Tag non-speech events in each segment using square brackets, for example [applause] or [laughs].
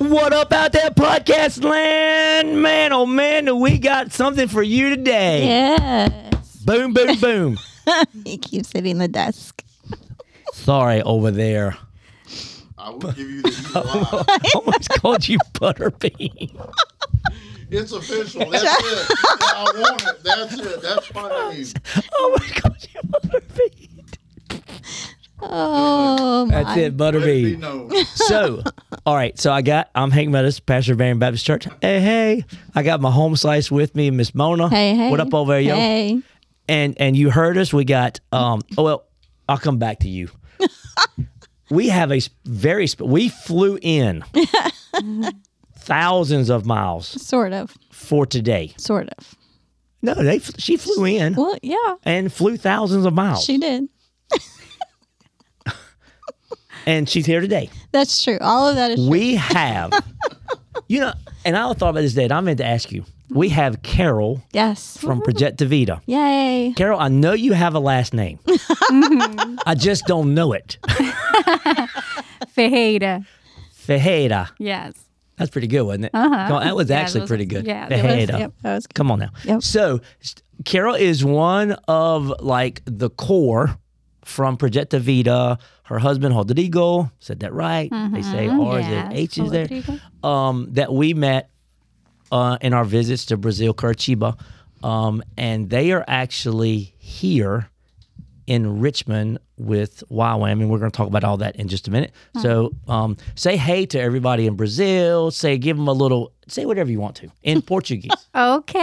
What up out there, podcast land? Man, oh man, we got something for you today. Yes. Boom, boom, boom. [laughs] he keeps hitting the desk. Sorry over there. I will give you the [laughs] I almost called you Butterbean. It's official. That's it. I want it. That's it. That's my name. [laughs] I almost called you Butterbean. Oh, my. That's it, Butterbean. [laughs] So, all right. So I got, I'm Hank Meadows, pastor of Marion Baptist Church. Hey, hey. I got my home slice with me, Miss Mona. Hey, hey. What up over there, yo? Hey. and and you heard us. We got um. Oh well, I'll come back to you. [laughs] we have a very sp- we flew in [laughs] thousands of miles Sort of. for today. Sort of. No, they she flew in Well, yeah, and flew thousands of miles, she did. And she's here today. That's true. All of that is true. We [laughs] have, you know, and I thought about this day. And I meant to ask you. We have Carol Yes. from Project Vida. Yay. Carol, I know you have a last name. [laughs] I just don't know it. [laughs] Ferreira. Ferreira. Yes. That's pretty good, wasn't it? Uh-huh. On, that was Yeah, actually those- pretty good. yeah, that was- Yep, that was good. Come on now. Yep. So, Carol is one of like the core from Project Vida. Her husband Rodrigo said that right. They say R's yes, and H's there. Um, that we met uh, in our visits to Brazil, Curitiba, um, and they are actually here in Richmond with YWAM, and we're going to talk about all that in just a minute. So, um, say hey to everybody in Brazil. Say, give them a little, say whatever you want to in [laughs] Portuguese. Ok.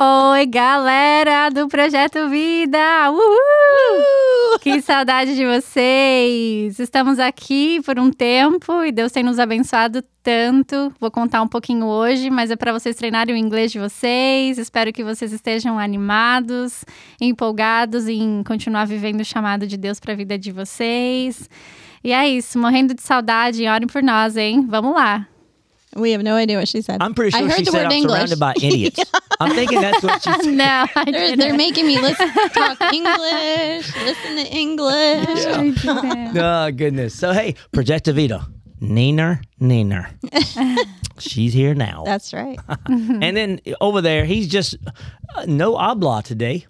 Oi, galera do Projeto Vida. Uhul! Que saudade de vocês. Estamos aqui por um tempo e Deus tem nos abençoado tanto. Vou contar um pouquinho hoje, mas é para vocês treinarem o inglês de vocês. Espero que vocês estejam animados, empolgados em continuar vivendo o chamado de Deus para a vida de vocês. E é isso, morrendo de saudade, orem por nós, hein? Vamos lá. We have no idea what she said. I'm pretty sure I sure heard she the said word I'm English. surrounded by [laughs] idiots. I'm thinking that's what she [laughs] said. No, I They're, didn't. they're making me listen, [laughs] talk English, listen to English. I didn't. Oh, goodness. So, hey, Project Vida. Neener, Neener. She's here now. That's right. and then over there, he's just uh, no habla today.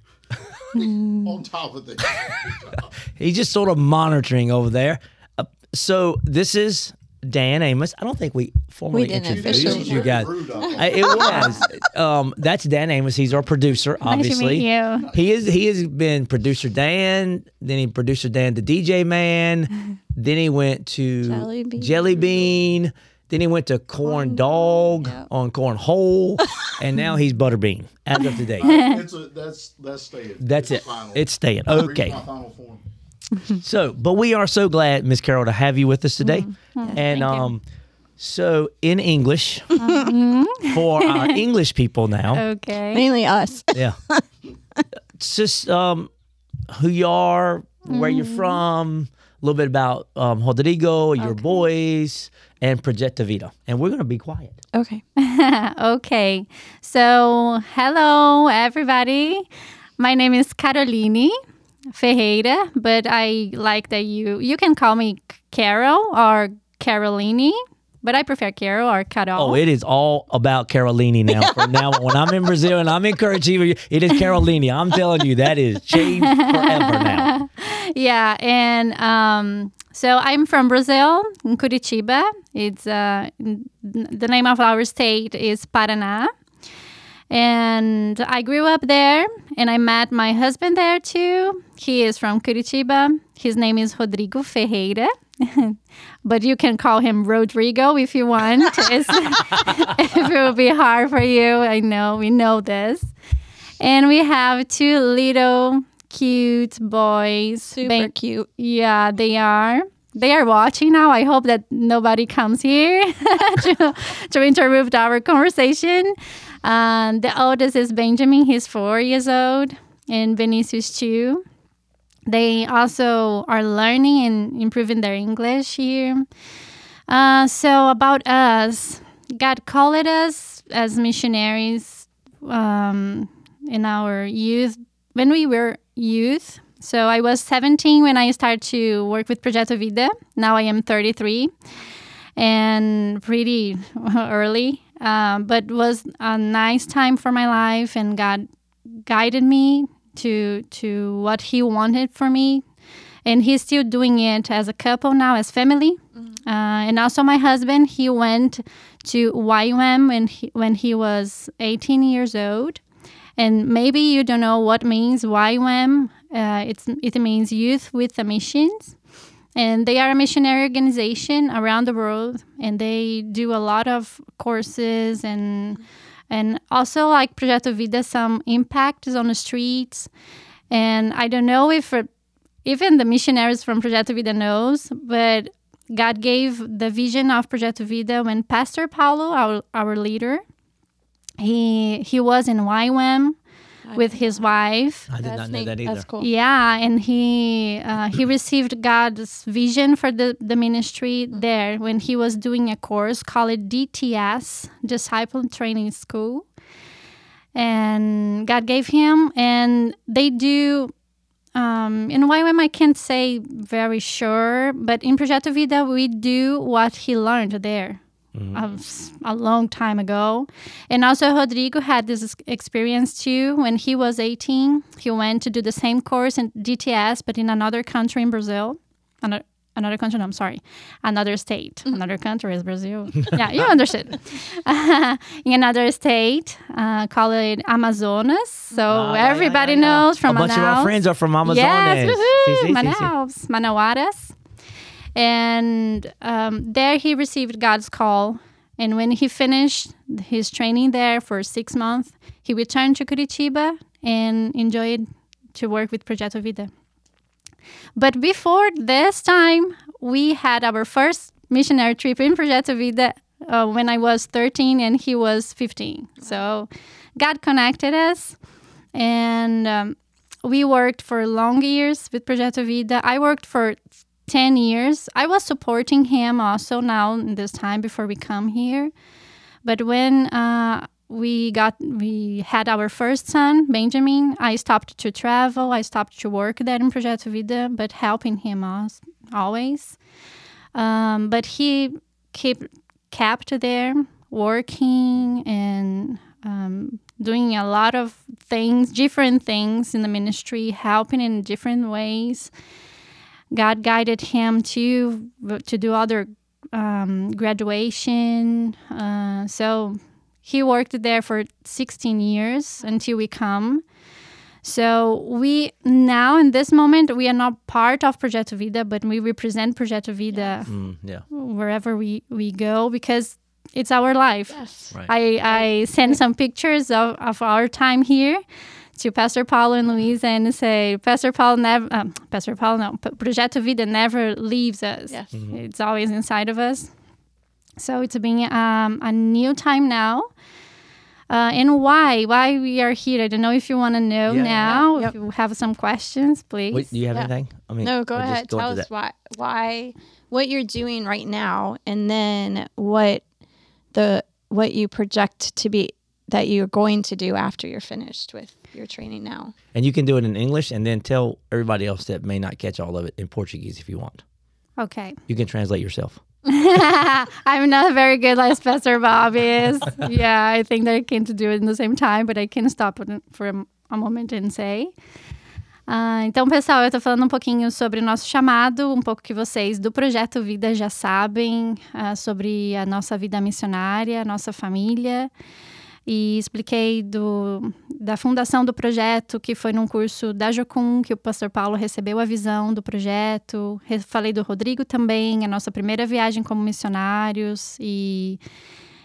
On top of that. He's just sort of monitoring over there. Uh, so this is Dan Amos. I don't think we formally We didn't introduced officially. you guys. Uh, it was. [laughs] Um, that's Dan Amos. He's our producer, obviously. Nice to meet you. He is. He has been producer Dan. Then he producer Dan, the DJ man. [laughs] Then he went to Jelly Bean. Jelly Bean. Then he went to Corn Dog Yep. on Corn Hole, and now he's Butterbean as of today. It's a, that's that's staying. That's it. It's final. It's staying. Reach Okay. My final form. So, but we are so glad, Miss Carol, to have you with us today. and um, so in English, for our [laughs] English people now, Okay. Mainly us. yeah, [laughs] it's just um, who you are, where you're from, a little bit about um, Rodrigo, your boys, and Project Vida. And we're gonna be quiet. Okay. [laughs] okay. So, hello, everybody. My name is Carolline Ferreira, but I like that you you can call me Carol or Carolini, but I prefer Carol or Carol. Oh, it is all about Carolini now. [laughs] From now on, when I'm in Brazil and I'm in Curitiba, it is Carolini. I'm telling you, that is changed forever now. [laughs] yeah, and um, so I'm from Brazil, in Curitiba. It's uh, the name of our state is Paraná, and I grew up there, and I met my husband there too. He is from Curitiba. His name is Rodrigo Ferreira. [laughs] but you can call him Rodrigo if you want. [laughs] If [laughs] it will be hard for you, I know we know this. And we have two little cute boys. Super They- cute. yeah, they are. They are watching now. I hope that nobody comes here to, to interrupt our conversation. Um, the oldest is Benjamin. He's four years old, and Vinicius two. They also are learning and improving their English here. Uh, so about us, God called us as missionaries um, in our youth when we were youth. So I was 17 when I started to work with Projeto Vida. Now I am 33 and pretty [laughs] early, um, but was a nice time for my life, and God guided me to to what He wanted for me, and He's still doing it as a couple now, as family, uh, and also my husband. He went to YWAM when he when he was 18 years old, and maybe you don't know what means YWAM. Uh, it's it means Youth with a Missions and they are a missionary organization around the world and they do a lot of courses and and also like projeto vida some impacts on the streets. And i don't know if it, even the missionaries from projeto vida knows but god gave the vision of projeto vida when pastor paulo our, our leader he he was in YWAM with his wife I did That's not know neat. that either. That's cool. yeah, and he uh, he [clears throat] received God's vision for the, the ministry there when he was doing a course called DTS, Disciple Training School. And God gave him, and they do. Um, in YWAM, I can't say very sure, but in Projeto Vida, we do what he learned there Mm-hmm. a, a long time ago. And also, Rodrigo had this experience too. When he was 18, he went to do the same course in DTS, but in another country in Brazil. Another, another country, no, I'm sorry. Another state. Mm. Another country is Brazil. [laughs] yeah, you understood. [laughs] in another state uh, called Amazonas. So ah, yeah, yeah, everybody yeah, yeah. knows from a bunch of our friends are from Amazonas. Yes, Sí, woohoo. Manaus, Manauaras. And um, there he received God's call. And when he finished his training there for six months, he returned to Curitiba and enjoyed to work with Projeto Vida. But before this time, we had our first missionary trip in Projeto Vida uh, when I was 13 and he was 15. So God connected us. And um, we worked for long years with Projeto Vida. I worked for 10 years. I was supporting him also now in this time before we come here. But when uh, we got we had our first son, Benjamin, I stopped to travel. I stopped to work there in Projeto Vida, but helping him as, always. Um, but he kept kept there working and um, doing a lot of things, different things in the ministry, helping in different ways. God guided him to to do other um, graduation. Uh, so he worked there for 16 years until we come. So we now in this moment we are not part of Projeto Vida, but we represent Projeto Vida Mm, yeah. wherever we, we go because it's our life. Yes. Right. I, I send some pictures of, of our time here to Pastor Paulo and Luisa and say, Pastor Paulo never, um, Pastor Paulo, no, P- Projeto Vida never leaves us. Yes. It's always inside of us. So it's been um, a new time now. Uh, and why? Why we are here? I don't know if you want to know Yeah. now. Yep. If you have some questions, please. Wait, do you have Yeah. anything? I mean, No, go ahead. go Tell us that? why why what you're doing right now and then what the what you project to be that you're going to do after you're finished with your training now. And you can do it in English, and then tell everybody else that may not catch all of it in Portuguese if you want. Okay. You can translate yourself. [laughs] I'm not very good like Pastor Bob is. yeah, I think that I can do it in the same time, but I can stop for a, a moment and say. Ah, então, pessoal, eu tô falando um pouquinho sobre o nosso chamado, um pouco que vocês do Projeto Vida já sabem, ah, sobre a nossa vida missionária, nossa família. E expliquei do, da fundação do projeto, que foi num curso da Jocum, que o pastor Paulo recebeu a visão do projeto. Falei do Rodrigo também, a nossa primeira viagem como missionários e,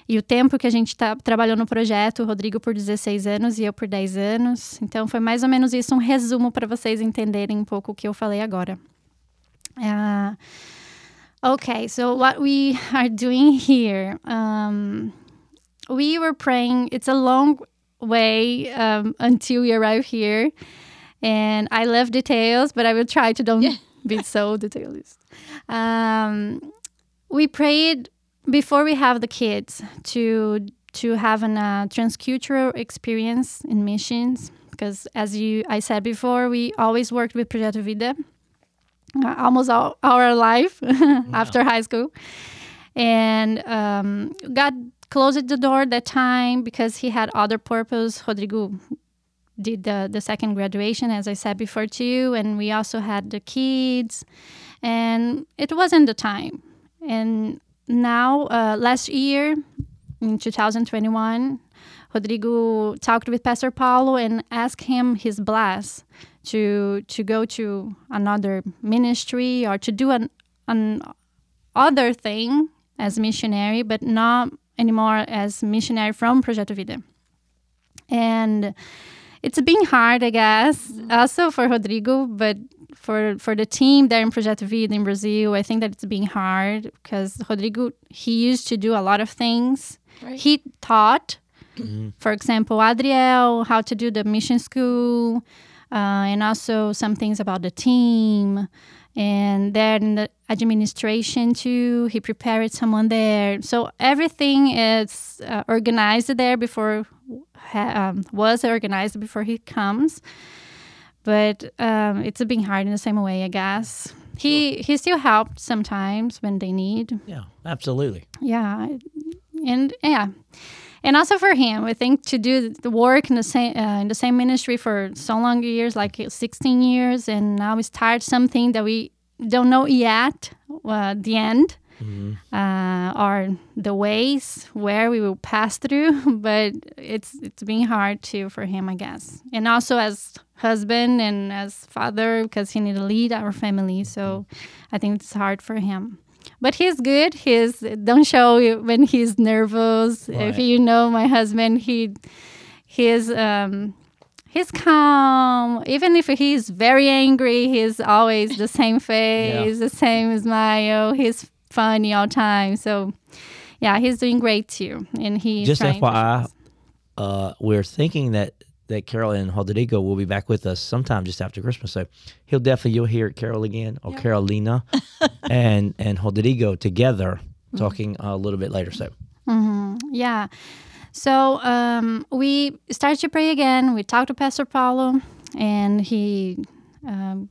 e o tempo que a gente tá, trabalhou no projeto, o Rodrigo por 16 anos e eu por 10 anos. Então foi mais ou menos isso, um resumo para vocês entenderem um pouco o que eu falei agora. Ah, okay, so what we are doing here. Um, we were praying. It's a long way um, until we arrive here, and I love details, but I will try to don't be so detailist. Um, we prayed before we have the kids to to have a uh, transcultural experience in missions. Because as you I said before, we always worked with Projeto Vida uh, almost all our life [laughs] after high school, and um, God closed the door that time because he had other purpose. Rodrigo did the, the second graduation, as I said before to you, and we also had the kids, and it wasn't the time. And now, uh, last year, in 2021, Rodrigo talked with Pastor Paulo and asked him his bless to to go to another ministry or to do an, an other thing as missionary, but not anymore as missionary from Projeto Vida. And it's been hard, I guess, also for Rodrigo, but for for the team there in Projeto Vida in Brazil, I think that it's been hard because Rodrigo he used to do a lot of things. Right. He taught, for example, Adriel how to do the mission school, uh, and also some things about the team. And then the administration too. He prepared someone there, so everything is uh, organized there before ha- um, was organized before he comes but um, it's been hard in the same way, I guess. He he still helped sometimes when they need. Yeah, absolutely. Yeah, and yeah, and also for him, I think to do the work in the same uh, in the same ministry for so long years, like sixteen years, and now we start something that we don't know yet uh, the end. Uh, or the ways where we will pass through, [laughs] but it's it's been hard too for him, I guess, and also as husband and as father because he need to lead our family. So I think it's hard for him. But he's good. He's don't show when he's nervous. If you know my husband, he he's um he's calm. Even if he's very angry, he's always the same [laughs] face, the same smile. He's funny all time. So yeah, he's doing great too. And he's Just FYI, uh, we're thinking that that Carol and Rodrigo will be back with us sometime just after Christmas. So he'll definitely you'll hear Carol again or Carolina [laughs] and and Rodrigo together talking a little bit later. So Yeah. So um, we started to pray again. We talked to Pastor Paulo, and he, um,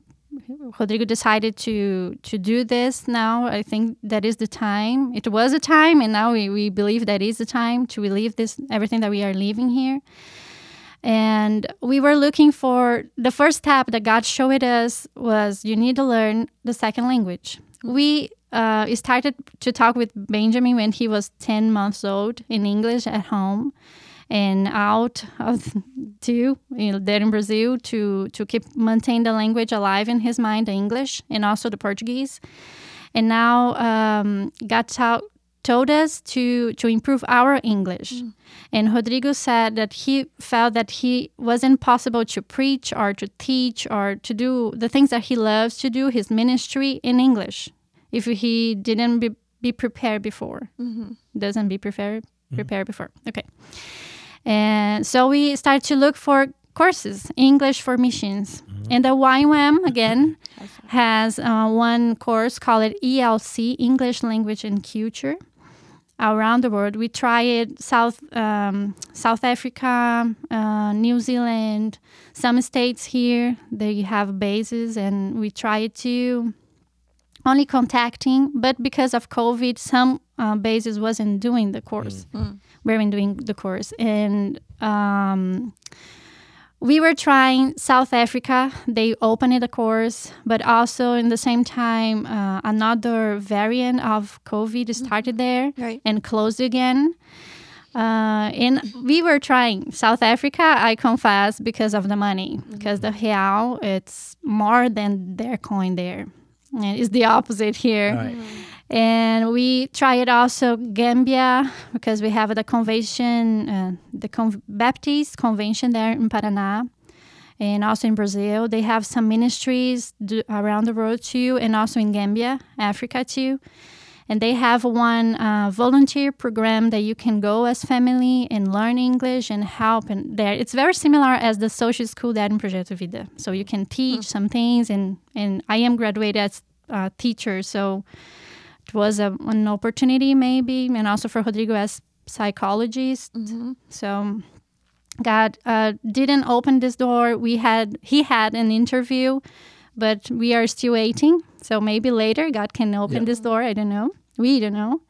Rodrigo decided to to do this now. I think that is the time. It was a time, and now we, we believe that is the time to relieve this everything that we are leaving here. And we were looking for the first step that God showed us was you need to learn the second language. We uh, started to talk with Benjamin when he was 10 months old in English at home and out of two you know, there in Brazil to, to keep maintain the language alive in his mind, the English and also the Portuguese. And now um, God tau- told us to to improve our English. Mm. And Rodrigo said that he felt that he wasn't possible to preach or to teach or to do the things that he loves to do, his ministry in English, if he didn't be, be prepared before. Mm-hmm. Doesn't be prepared mm. prepared before. Okay. And so we started to look for courses, English for missions. Mm-hmm. And the YWAM, again, [laughs] has uh, one course called ELC, English Language and Culture, around the world. We tried South, um, South Africa, uh, New Zealand, some states here, they have bases, and we tried to only contacting, but because of COVID, some uh, bases wasn't doing the course. weren't doing the course, and um, we were trying South Africa. They opened the course, but also in the same time, uh, another variant of COVID started there Right. and closed again. Uh, and we were trying South Africa. I confess because of the money, because the real it's more than their coin there, and it's the opposite here. Right. And we tried also Gambia because we have the convention, uh, the Con- Baptist convention there in Paraná, and also in Brazil. They have some ministries do- around the world too, and also in Gambia, Africa too. and they have one uh, volunteer program that you can go as family and learn English and help. And there, it's very similar as the social school that in Projeto Vida. So you can teach some things, and and I am graduated as a teacher, so was a, an opportunity maybe, and also for Rodrigo as psychologist. So God uh, didn't open this door. We had he had an interview, but we are still waiting. So maybe later God can open this door. I don't know. We don't know.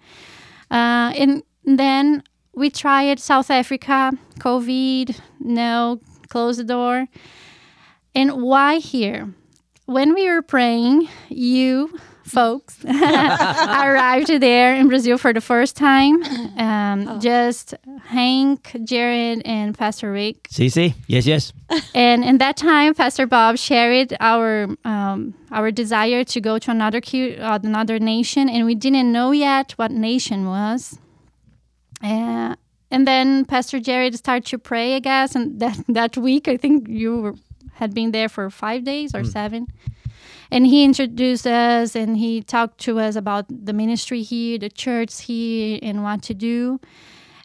Uh, and then we tried South Africa, COVID, no, close the door. And why here? When we were praying, you folks [laughs] arrived there in Brazil for the first time. Um, Just Hank, Jared, and Pastor Rick. CC? Yes, yes. And in that time, Pastor Bob shared our um, our desire to go to another cu- uh, another nation, and we didn't know yet what nation was. Uh, and then Pastor Jared started to pray, I guess, and that [laughs] that week, I think you were, had been there for five days or seven. And he introduced us and he talked to us about the ministry here, the church here, and what to do.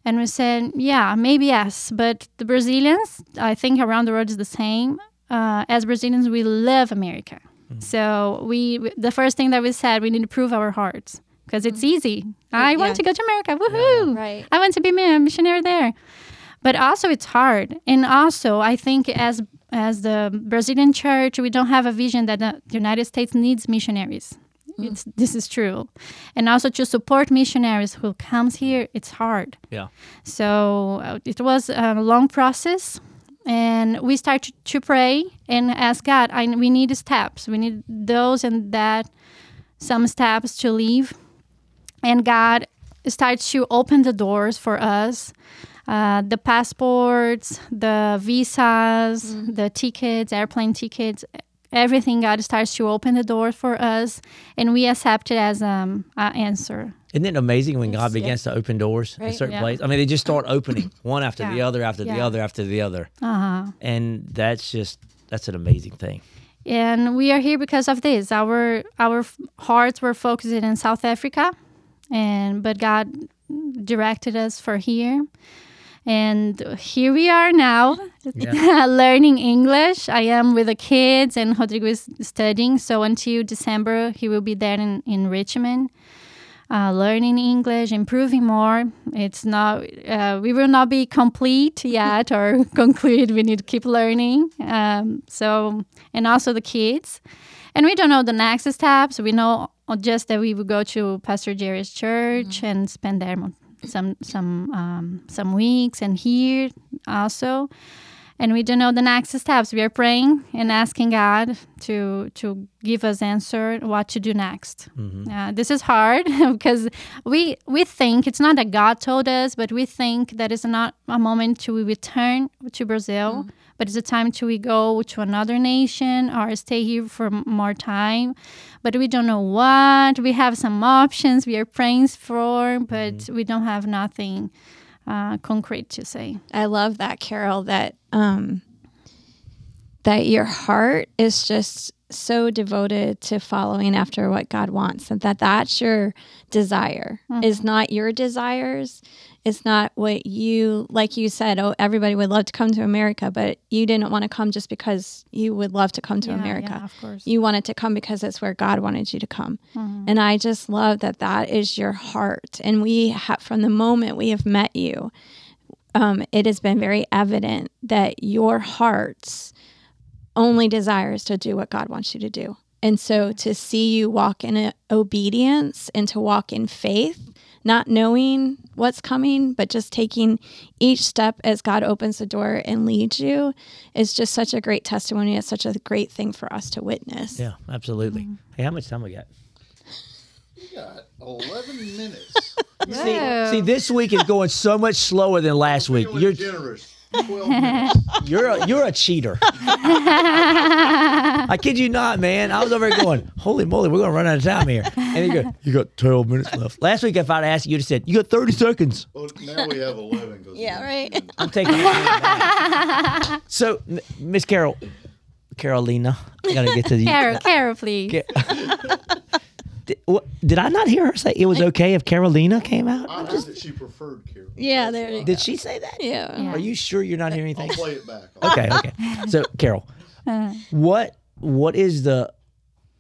And we said, yeah, maybe yes. But the Brazilians, I think around the world is the same. Uh, as Brazilians, we love America. So we, we- the first thing that we said, we need to prove our hearts because it's easy. I want to go to America. Woohoo! Right. I want to be a missionary there. But also, it's hard. And also, I think as as the Brazilian church, we don't have a vision that the United States needs missionaries. It's, this is true. And also to support missionaries who comes here, it's hard. Yeah. So uh, it was a long process, and we started to pray and ask God. I, we need steps. We need those and that, some steps to leave, and God starts to open the doors for us. Uh, the passports, the visas, the tickets, airplane tickets, everything. God starts to open the door for us, and we accept it as um, an answer. Isn't it amazing when God begins to open doors in certain Yeah. places? I mean, they just start opening [coughs] one after the other, after the other, after the other, Uh huh. and that's just that's an amazing thing. and we are here because of this. Our our hearts were focused in South Africa, and but God directed us for here, and here we are now, [laughs] learning English. I am with the kids, and Rodrigo is studying. So until December, he will be there in in Richmond. Uh, learning English, improving more. It's not, uh, we will not be complete [laughs] yet or [laughs] conclude. We need to keep learning. Um, so, and also the kids. And we don't know the next steps. We know just that we will go to Pastor Jared's church and spend there some some um, some weeks and here also. And we don't know the next steps. We are praying and asking God to to give us answer what to do next. Uh, this is hard [laughs] because we we think it's not that God told us, but we think that it's not a moment to return to Brazil, but it's a time to we go to another nation or stay here for more time. But we don't know what. We have some options we are praying for, but we don't have nothing uh, concrete to say. I love that, Carol. That um, that your heart is just so devoted to following after what God wants, and that that's your desire is not your desires. It's not what you like. You said, "Oh, everybody would love to come to America," but you didn't want to come just because you would love to come to Yeah, America. yeah, of course. You wanted to come because it's where God wanted you to come. And I just love that that is your heart. And we have, from the moment we have met you, um, it has been very evident that your heart's only desire is to do what God wants you to do. And so to see you walk in obedience and to walk in faith, not knowing what's coming, but just taking each step as God opens the door and leads you is just such a great testimony. It's such a great thing for us to witness. Yeah, absolutely. Mm-hmm. Hey, how much time we got? We got 11 minutes. [laughs] See, see, this week is going so much slower than last week. You're generous. 12 minutes. [laughs] you're a, you're a cheater. I kid you not, man. I was over here going, "Holy moly, we're gonna run out of time here." And you go, "You got 12 minutes left." Last week, if I'd asked you, you'd have said, "You got 30 seconds." Well, now we have 11. Yeah, we- right. I'm taking it back. So, Miss Carol, Carolina, I gotta get to the Carol, Carol, please. Ca- [laughs] Did, what, did I not hear her say it was okay if Carolina came out? I heard that she preferred Carol. Yeah, there you. Did she say that? Yeah. Yeah. Are you sure you're not hearing anything? I'll play it back. [laughs] okay, okay. So, Carol, what what is the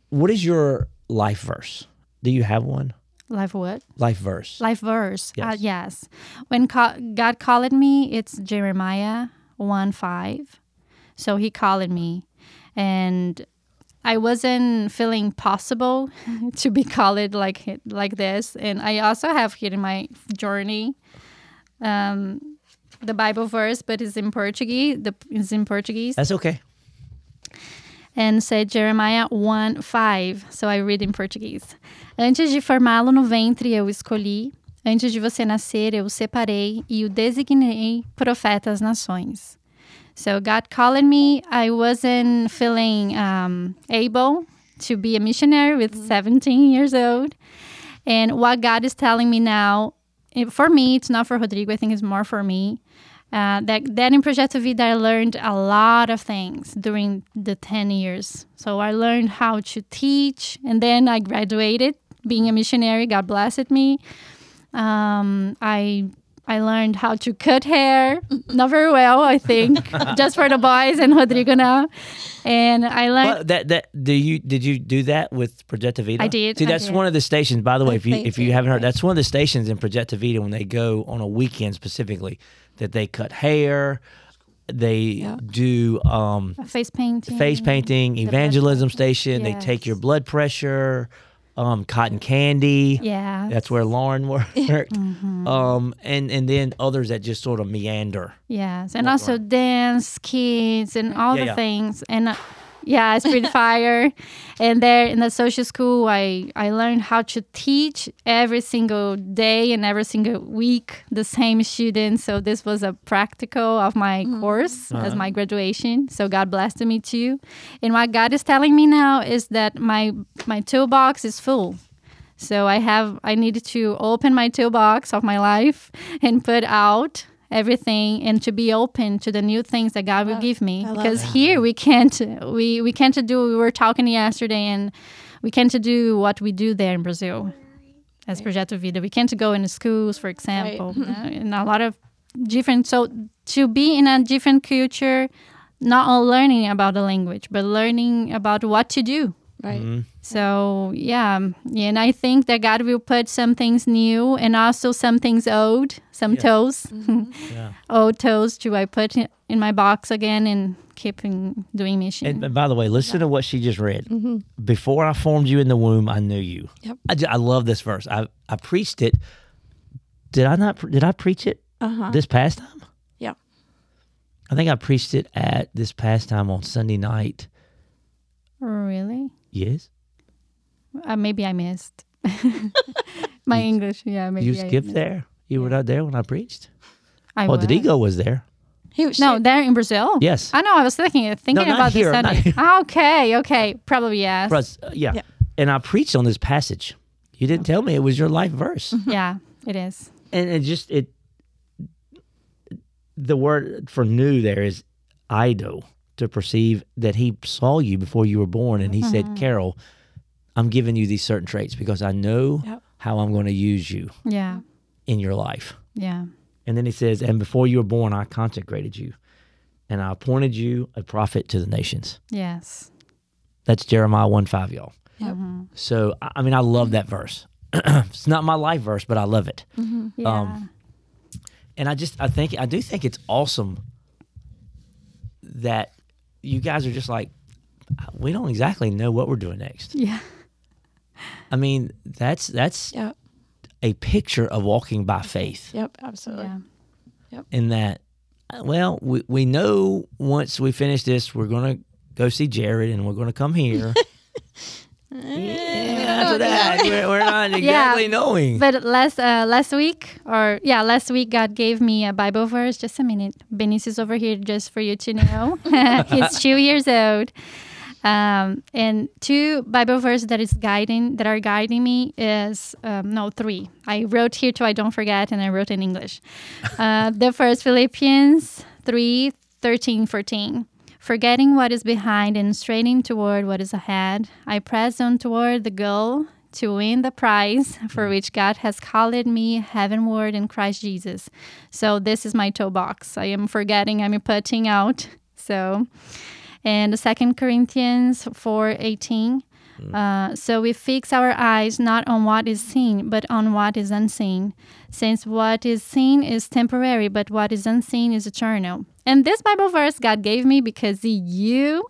what is your life verse? Do you have one? Life what? Life verse. Life verse. Yes. Uh, yes. When ca- God called me, it's Jeremiah 1 5. So he called me. And I wasn't feeling possible [laughs] to be called like like this. And I also have here in my journey um, the Bible verse, but it's in Portuguese. The, it's in Portuguese. That's okay. and said Jeremiah 1, 5. So I read in Portuguese. Antes de formá-lo no ventre, eu escolhi. Antes de você nascer, eu o separei e o designei profeta às nações. So God called me. I wasn't feeling um, able to be a missionary with 17 years old. And what God is telling me now, it- for me, it's not for Rodrigo. I think it's more for me. Uh, that, that in Projeto Vida, I learned a lot of things during the 10 years. So I learned how to teach, and then I graduated being a missionary. God blessed me. Um, I I learned how to cut hair, not very well, I think, [laughs] just for the boys and Rodrigo now. And I learned. Well, that that do you did you do that with Projecta Vida? I did, See, that's did. one of the stations. By the way, if you if you haven't heard, that's one of the stations in Projecta Vida when they go on a weekend specifically that they cut hair, they Yeah. do um, face painting. face painting, evangelism station. They take your blood pressure, um, cotton candy. Yeah. That's where Lauren [laughs] worked. Um, and and then others that just sort of meander. Yes, and also dance, kids, and all Yeah, the yeah. things. And uh, yeah, Spirit [laughs] Fire. And there in the social school, I, I learned how to teach every single day and every single week the same students. So this was a practical of my mm. course as uh-huh. my graduation. So God blessed me too. And what God is telling me now is that my my toolbox is full. So I have I needed to open my toolbox of my life and put out everything and to be open to the new things that God will give me. Because here we can't we we can't do we were talking yesterday and we can't do what we do there in Brazil as Projeto Vida. We can't go in schools, for example, uh, [laughs] and a lot of different. So to be in a different culture, not all learning about the language, but learning about what to do. Right. Mm-hmm. So yeah, yeah, and I think that God will put some things new and also some things old, some toes, [laughs] mm-hmm. Yeah. [laughs] old toes to I put in, in my box again and keeping doing mission. And, and by the way, listen to what she just read. Mm-hmm. Before I formed you in the womb, I knew you. Yep. I, ju- I love this verse. I, I preached it. Did I not? Did I preach it Uh-huh. this past time? Yeah. I think I preached it at this past time on Sunday night. really? Yes. Uh, maybe I missed [laughs] [laughs] my English. Yeah, maybe you I skipped missed. there. You were not there when I preached. I Well, was. the ego was there. He was No, there in Brazil. Yes. I know. I was thinking thinking not about here, this Sunday. okay, okay, probably yes. Russ, uh, yeah. Yeah. And I preached on this passage. You didn't tell me it was your life verse. [laughs] yeah, it is. and it just it the word for knew there is ido to perceive that he saw you before you were born and he said mm-hmm. carol i'm giving you these certain traits because i know Yep. how i'm going to use you Yeah, in your life. Yeah, and then he says and before you were born i consecrated you and i appointed you a prophet to the nations. Yes. that's jeremiah 1 5 y'all. Yep. Mm-hmm. so i I mean i love that verse. [clears throat] It's not my life verse but i love it. Mm-hmm. Yeah. Um, and I just I think I do think it's awesome that you guys are just like we don't exactly know what we're doing next. yeah. I mean, that's that's Yep. a picture of walking by faith Yep. Absolutely. Yeah. in that well, we we know once we finish this we're going to go see Jared and we're going to come here. [laughs] Yeah, after that, [laughs] we're, we're not exactly knowing. But last uh, last week, or yeah, last week, God gave me a Bible verse. Just a minute, Benicio is over here, just for you to know. [laughs] He's two years old, um, and two Bible verses that is guiding that are guiding me is um, no three. I wrote here too. I don't forget, and I wrote in English. Uh, the first Philippians 3, 13, 14. Forgetting what is behind and straining toward what is ahead, I press on toward the goal to win the prize for which God has called me heavenward in Christ Jesus. So this is my toe box. I am forgetting, I'm putting out. So, and Second Corinthians 4 18. Uh, so we fix our eyes not on what is seen, but on what is unseen. Since what is seen is temporary, but what is unseen is eternal. And this Bible verse God gave me because you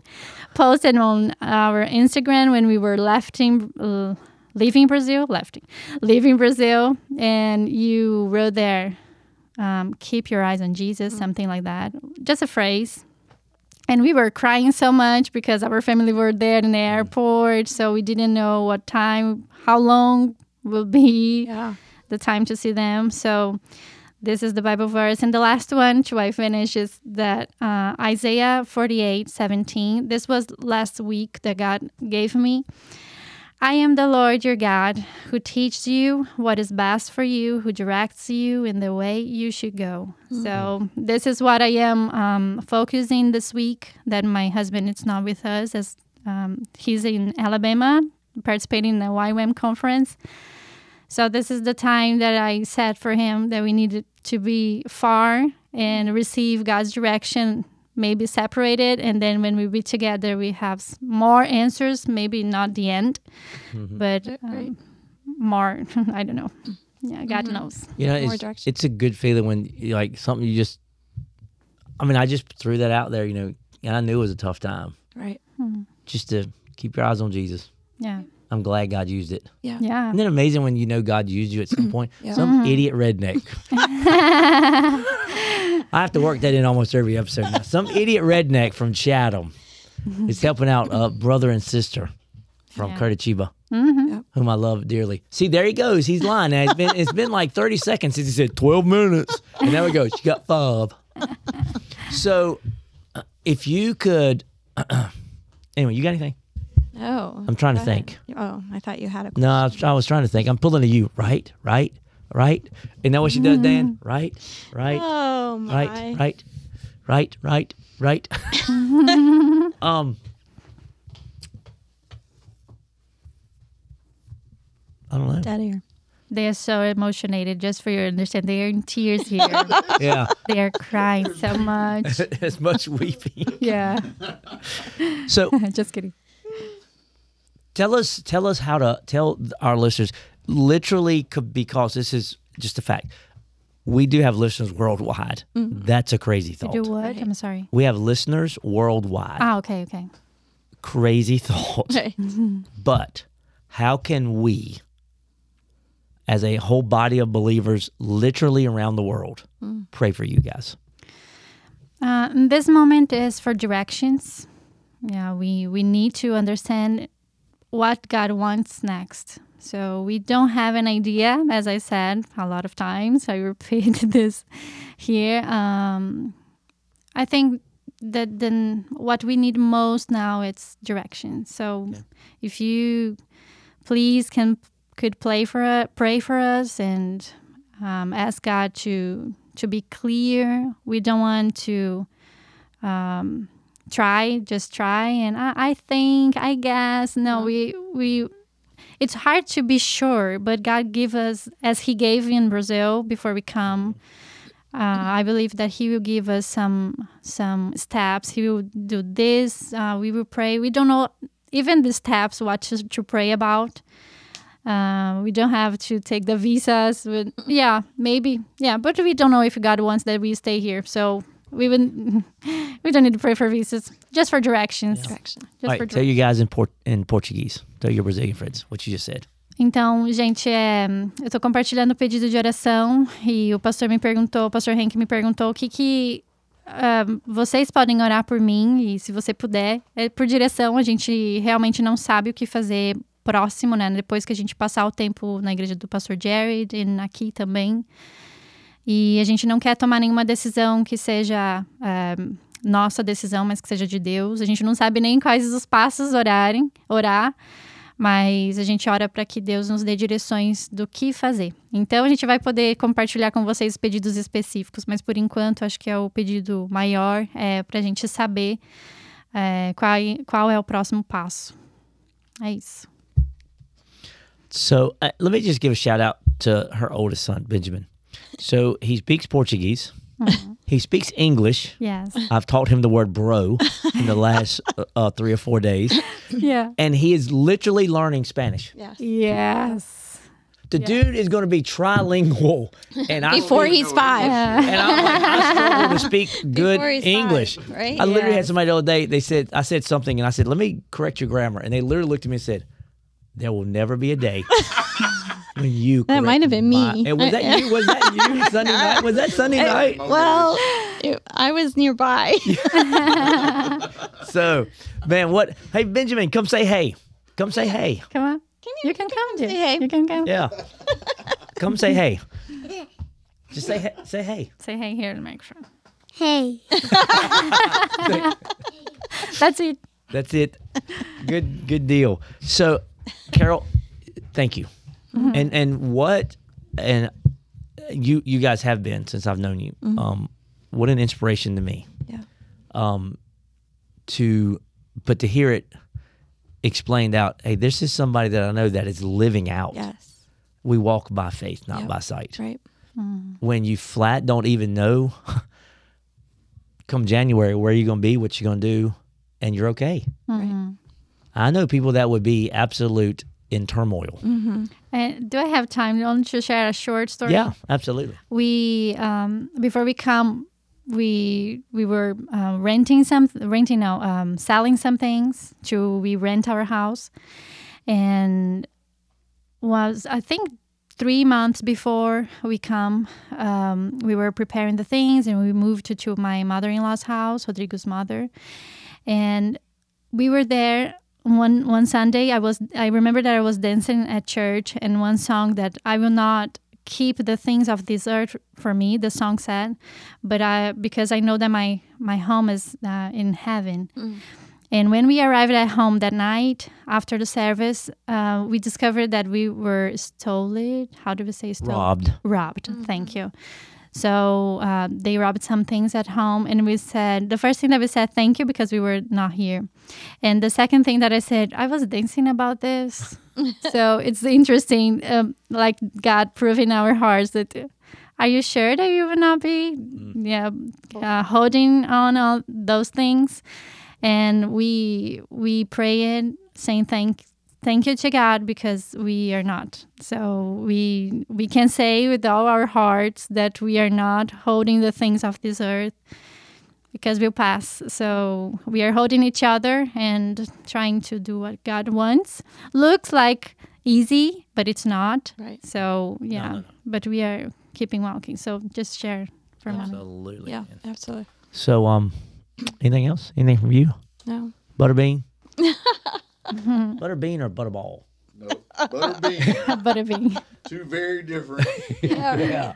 posted on our Instagram when we were lefting, uh, leaving Brazil, lefting, leaving Brazil, and you wrote there, um, "Keep your eyes on Jesus," something like that. Just a phrase and we were crying so much because our family were there in the airport so we didn't know what time how long will be Yeah. the time to see them so this is the bible verse and the last one to i finish is that uh, isaiah 48 17 this was last week that god gave me I am the Lord your God, who teaches you what is best for you, who directs you in the way you should go. So this is what I am um, focusing this week. That my husband is not with us, as um, he's in Alabama participating in the YWAM conference. So this is the time that I said for him that we needed to be far and receive God's direction maybe separated and then when we be together we have more answers maybe not the end mm-hmm. but um, more [laughs] i don't know yeah god mm-hmm. knows You know, More it's, direction. it's a good feeling when like something you just. I mean, I just threw that out there. You know, and I knew it was a tough time. Right. Hmm. Just to keep your eyes on Jesus. yeah I'm glad God used it. Yeah. yeah Isn't it amazing when you know God used you at some mm-hmm. point? Yeah. Some mm-hmm. idiot redneck. [laughs] I have to work that in almost every episode now. Some idiot redneck from Chatham mm-hmm. is helping out a [laughs] brother and sister from Yeah. Curitiba, Yep. whom I love dearly. See, there he goes. He's lying. Now, It's been it's been like 30 seconds since he said 12 minutes. And there we go. She got five. [laughs] So uh, if you could [clears throat] anyway, you got anything? Oh. I'm trying to go ahead. think. Oh, I thought you had a No, I was, I was trying to think. I'm pulling to you. Right, right, right. Isn't that what she does, Dan? Right, right, Oh my. right, right, right, right, right. [laughs] [laughs] um, I don't know. Dead air. they are so emotionated just for your understanding, they are in tears here [laughs] Yeah, they are crying so much as much weeping. yeah So just kidding tell us, tell us how to tell our listeners. Literally, because this is just a fact. We do have listeners worldwide. That's a crazy thought. do what i'm sorry We have listeners worldwide. ah okay okay Crazy [laughs] thought. Right. [laughs] But how can we, as a whole body of believers, literally around the world, pray for you guys? Uh, this moment is for directions. Yeah, we we need to understand what God wants next. So we don't have an idea, as I said a lot of times. I repeat [laughs] this here. Um, I think that then what we need most now it's direction. So if you please can could play for us, pray for us, and um, ask God to to be clear. We don't want to um, try, just try, and I, I think, I guess, no, we we. It's hard to be sure, but God give us as He gave in Brazil before we come. Uh, I believe that He will give us some some steps. He will do this. Uh, we will pray. We don't know even the steps what to, to pray about. Uh, we don't have to take the visas. With, yeah, maybe. Yeah, but we don't know if God wants that we stay here. So we would, [laughs] we don't need to pray for visas, just for directions. Direction. Just All for right, tell you guys in, Port- in Portuguese. Tell your Brazilian friends what you just said. Então, gente, é, eu tô compartilhando o pedido de oração e o pastor me perguntou, o pastor Henk me perguntou o que que ah, vocês podem orar por mim e se você puder, é por direção, a gente realmente não sabe o que fazer próximo, né? Depois que a gente passar o tempo na igreja do pastor Jared e aqui também. E a gente não quer tomar nenhuma decisão que seja ah, nossa decisão, mas que seja de Deus. A gente não sabe nem quais os passos orarem, orar mas a gente ora para que Deus nos dê direções do que fazer. Então a gente vai poder compartilhar com vocês pedidos específicos, mas por enquanto acho que é o pedido maior é para a gente saber é, qual, qual é o próximo passo. É isso. So uh, let me just give a shout out to her oldest son, Benjamin. So he speaks Portuguese. He speaks English. Yes. I've taught him the word bro in the last [laughs] uh, uh, three or four days. yeah. And he is literally learning Spanish. Yes. Yes. The dude is going to be trilingual. And I Before he's five. and I'm like, I struggle to speak [laughs] good English. five, right? I literally had somebody the other day. They said I said something, and I said, "Let me correct your grammar." And they literally looked at me and said, "There will never be a day [laughs] when you." That might have been correct me. my-" And was that you? Was that you? [laughs] Sunday night? Was that Sunday night? Well, it- I was nearby. [laughs] So, man, what? Hey, Benjamin, come say hey. Come say hey. Come on. Can you, you can come, dear. say hey? You can come. Yeah. Come say hey. Just say hey. Say hey. Say hey here to the microphone. Hey. That's it. That's it. Good good deal. So, Carol, thank you. And and what and you you guys have been since I've known you. Um what an inspiration to me. Yeah. Um to but to hear it explained out, hey, this is somebody that I know that is living out. yes. We walk by faith, not Yep. by sight. Right. When you flat don't even know [laughs] come January where you're gonna be, what you're gonna do, and you're okay. I know people that would be absolute in turmoil. And do I have time only to share a short story? Yeah, absolutely. we um, before we come we we were uh, renting some renting no um, selling some things to we rent our house and was i think three months before we come um, we were preparing the things and we moved to, to my mother-in-law's house rodrigo's mother and we were there one one Sunday. I was I remember that I was dancing at church, and one song that I will not keep the things of this earth for me. The song said, but I because I know that my my home is uh, in heaven. And when we arrived at home that night after the service, uh, we discovered that we were stolen. How do we say stolen? Robbed. robbed. Thank you. So uh, they robbed some things at home, and we said the first thing that we said thank you because we were not here, and the second thing that I said I was dancing about this. [laughs] so it's interesting, um, like God proving our hearts that. Are you sure that you will not be, yeah, uh, holding on all those things? And we we prayed, saying thank thank you to God because we are not. So we we can say with all our hearts that we are not holding the things of this earth because we'll pass. So we are holding each other and trying to do what God wants. Looks like easy, but it's not. Right. So yeah, but we are keeping walking. So just share for a moment. Absolutely. Yeah. Absolutely. So, um, anything else? Anything from you? No. Butterbean? [laughs] Butterbean or Butterball? No, butterbean. [laughs] but it being Two very different. [laughs] yeah.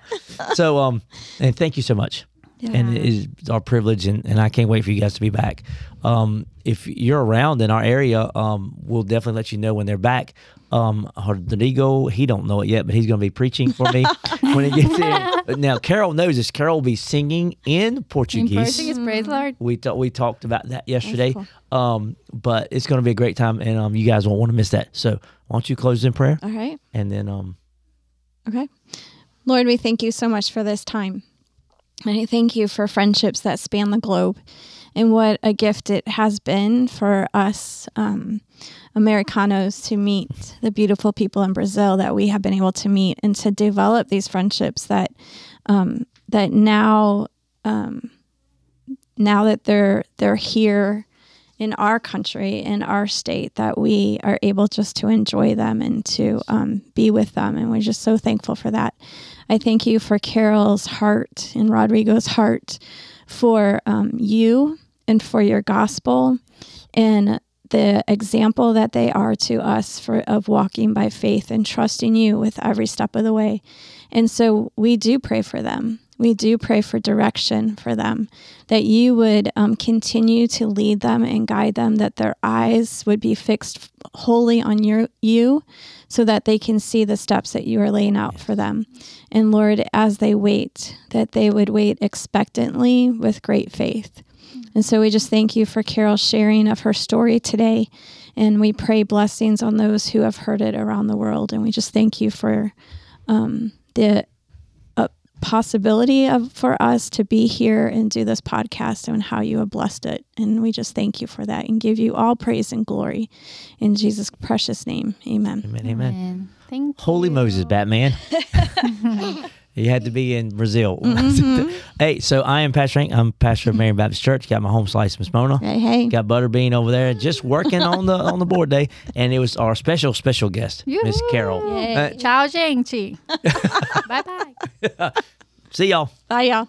So, um, and thank you so much. Yeah. And it is our privilege, and, and I can't wait for you guys to be back. Um, if you're around in our area, um, we'll definitely let you know when they're back. Um, Rodrigo, he don't know it yet, but he's going to be preaching for me [laughs] when he gets in. Now, Carol knows this. Carol will be singing in in Portuguese. Portuguese, praise Lord. We thought we talked about that yesterday. cool. Um, but it's going to be a great time, and um, you guys won't want to miss that. So, why don't you close in prayer, All right. and then um, Okay. Lord, we thank you so much for this time. And I thank you for friendships that span the globe and what a gift it has been for us um, Americanos to meet the beautiful people in Brazil that we have been able to meet and to develop these friendships that um, that now um, now that they're they're here in our country in our state that we are able just to enjoy them and to um, be with them. And we're just so thankful for that. I thank you for carol's heart and rodrigo's heart for um, you and for your gospel and the example that they are to us for of walking by faith and trusting you with every step of the way. And so we do pray for them we do pray for direction for them, that you would um, continue to lead them and guide them, that their eyes would be fixed wholly on your, you, so that they can see the steps that you are laying out for them. And Lord, as they wait, that they would wait expectantly with great faith. And so we just thank you for Carol's sharing of her story today. And we pray blessings on those who have heard it around the world. And we just thank you for um, the possibility of for us to be here and do this podcast and how you have blessed it. And we just thank you for that and give you all praise and glory in Jesus' precious name. Amen. Amen. Amen. And thank Holy you. Moses, Batman. [laughs] [laughs] you had to be in Brazil. [laughs] Mm-hmm. hey, so I am Pastor Hank. I'm pastor of Marion Baptist Church. Got my home slice, Miss Mona. Hey, hey. Got Butterbean over there, just working on the on the board day, and it was our special special guest, Miss Carol. Yay. Uh, Ciao, gente. bye bye. see y'all. Bye, y'all.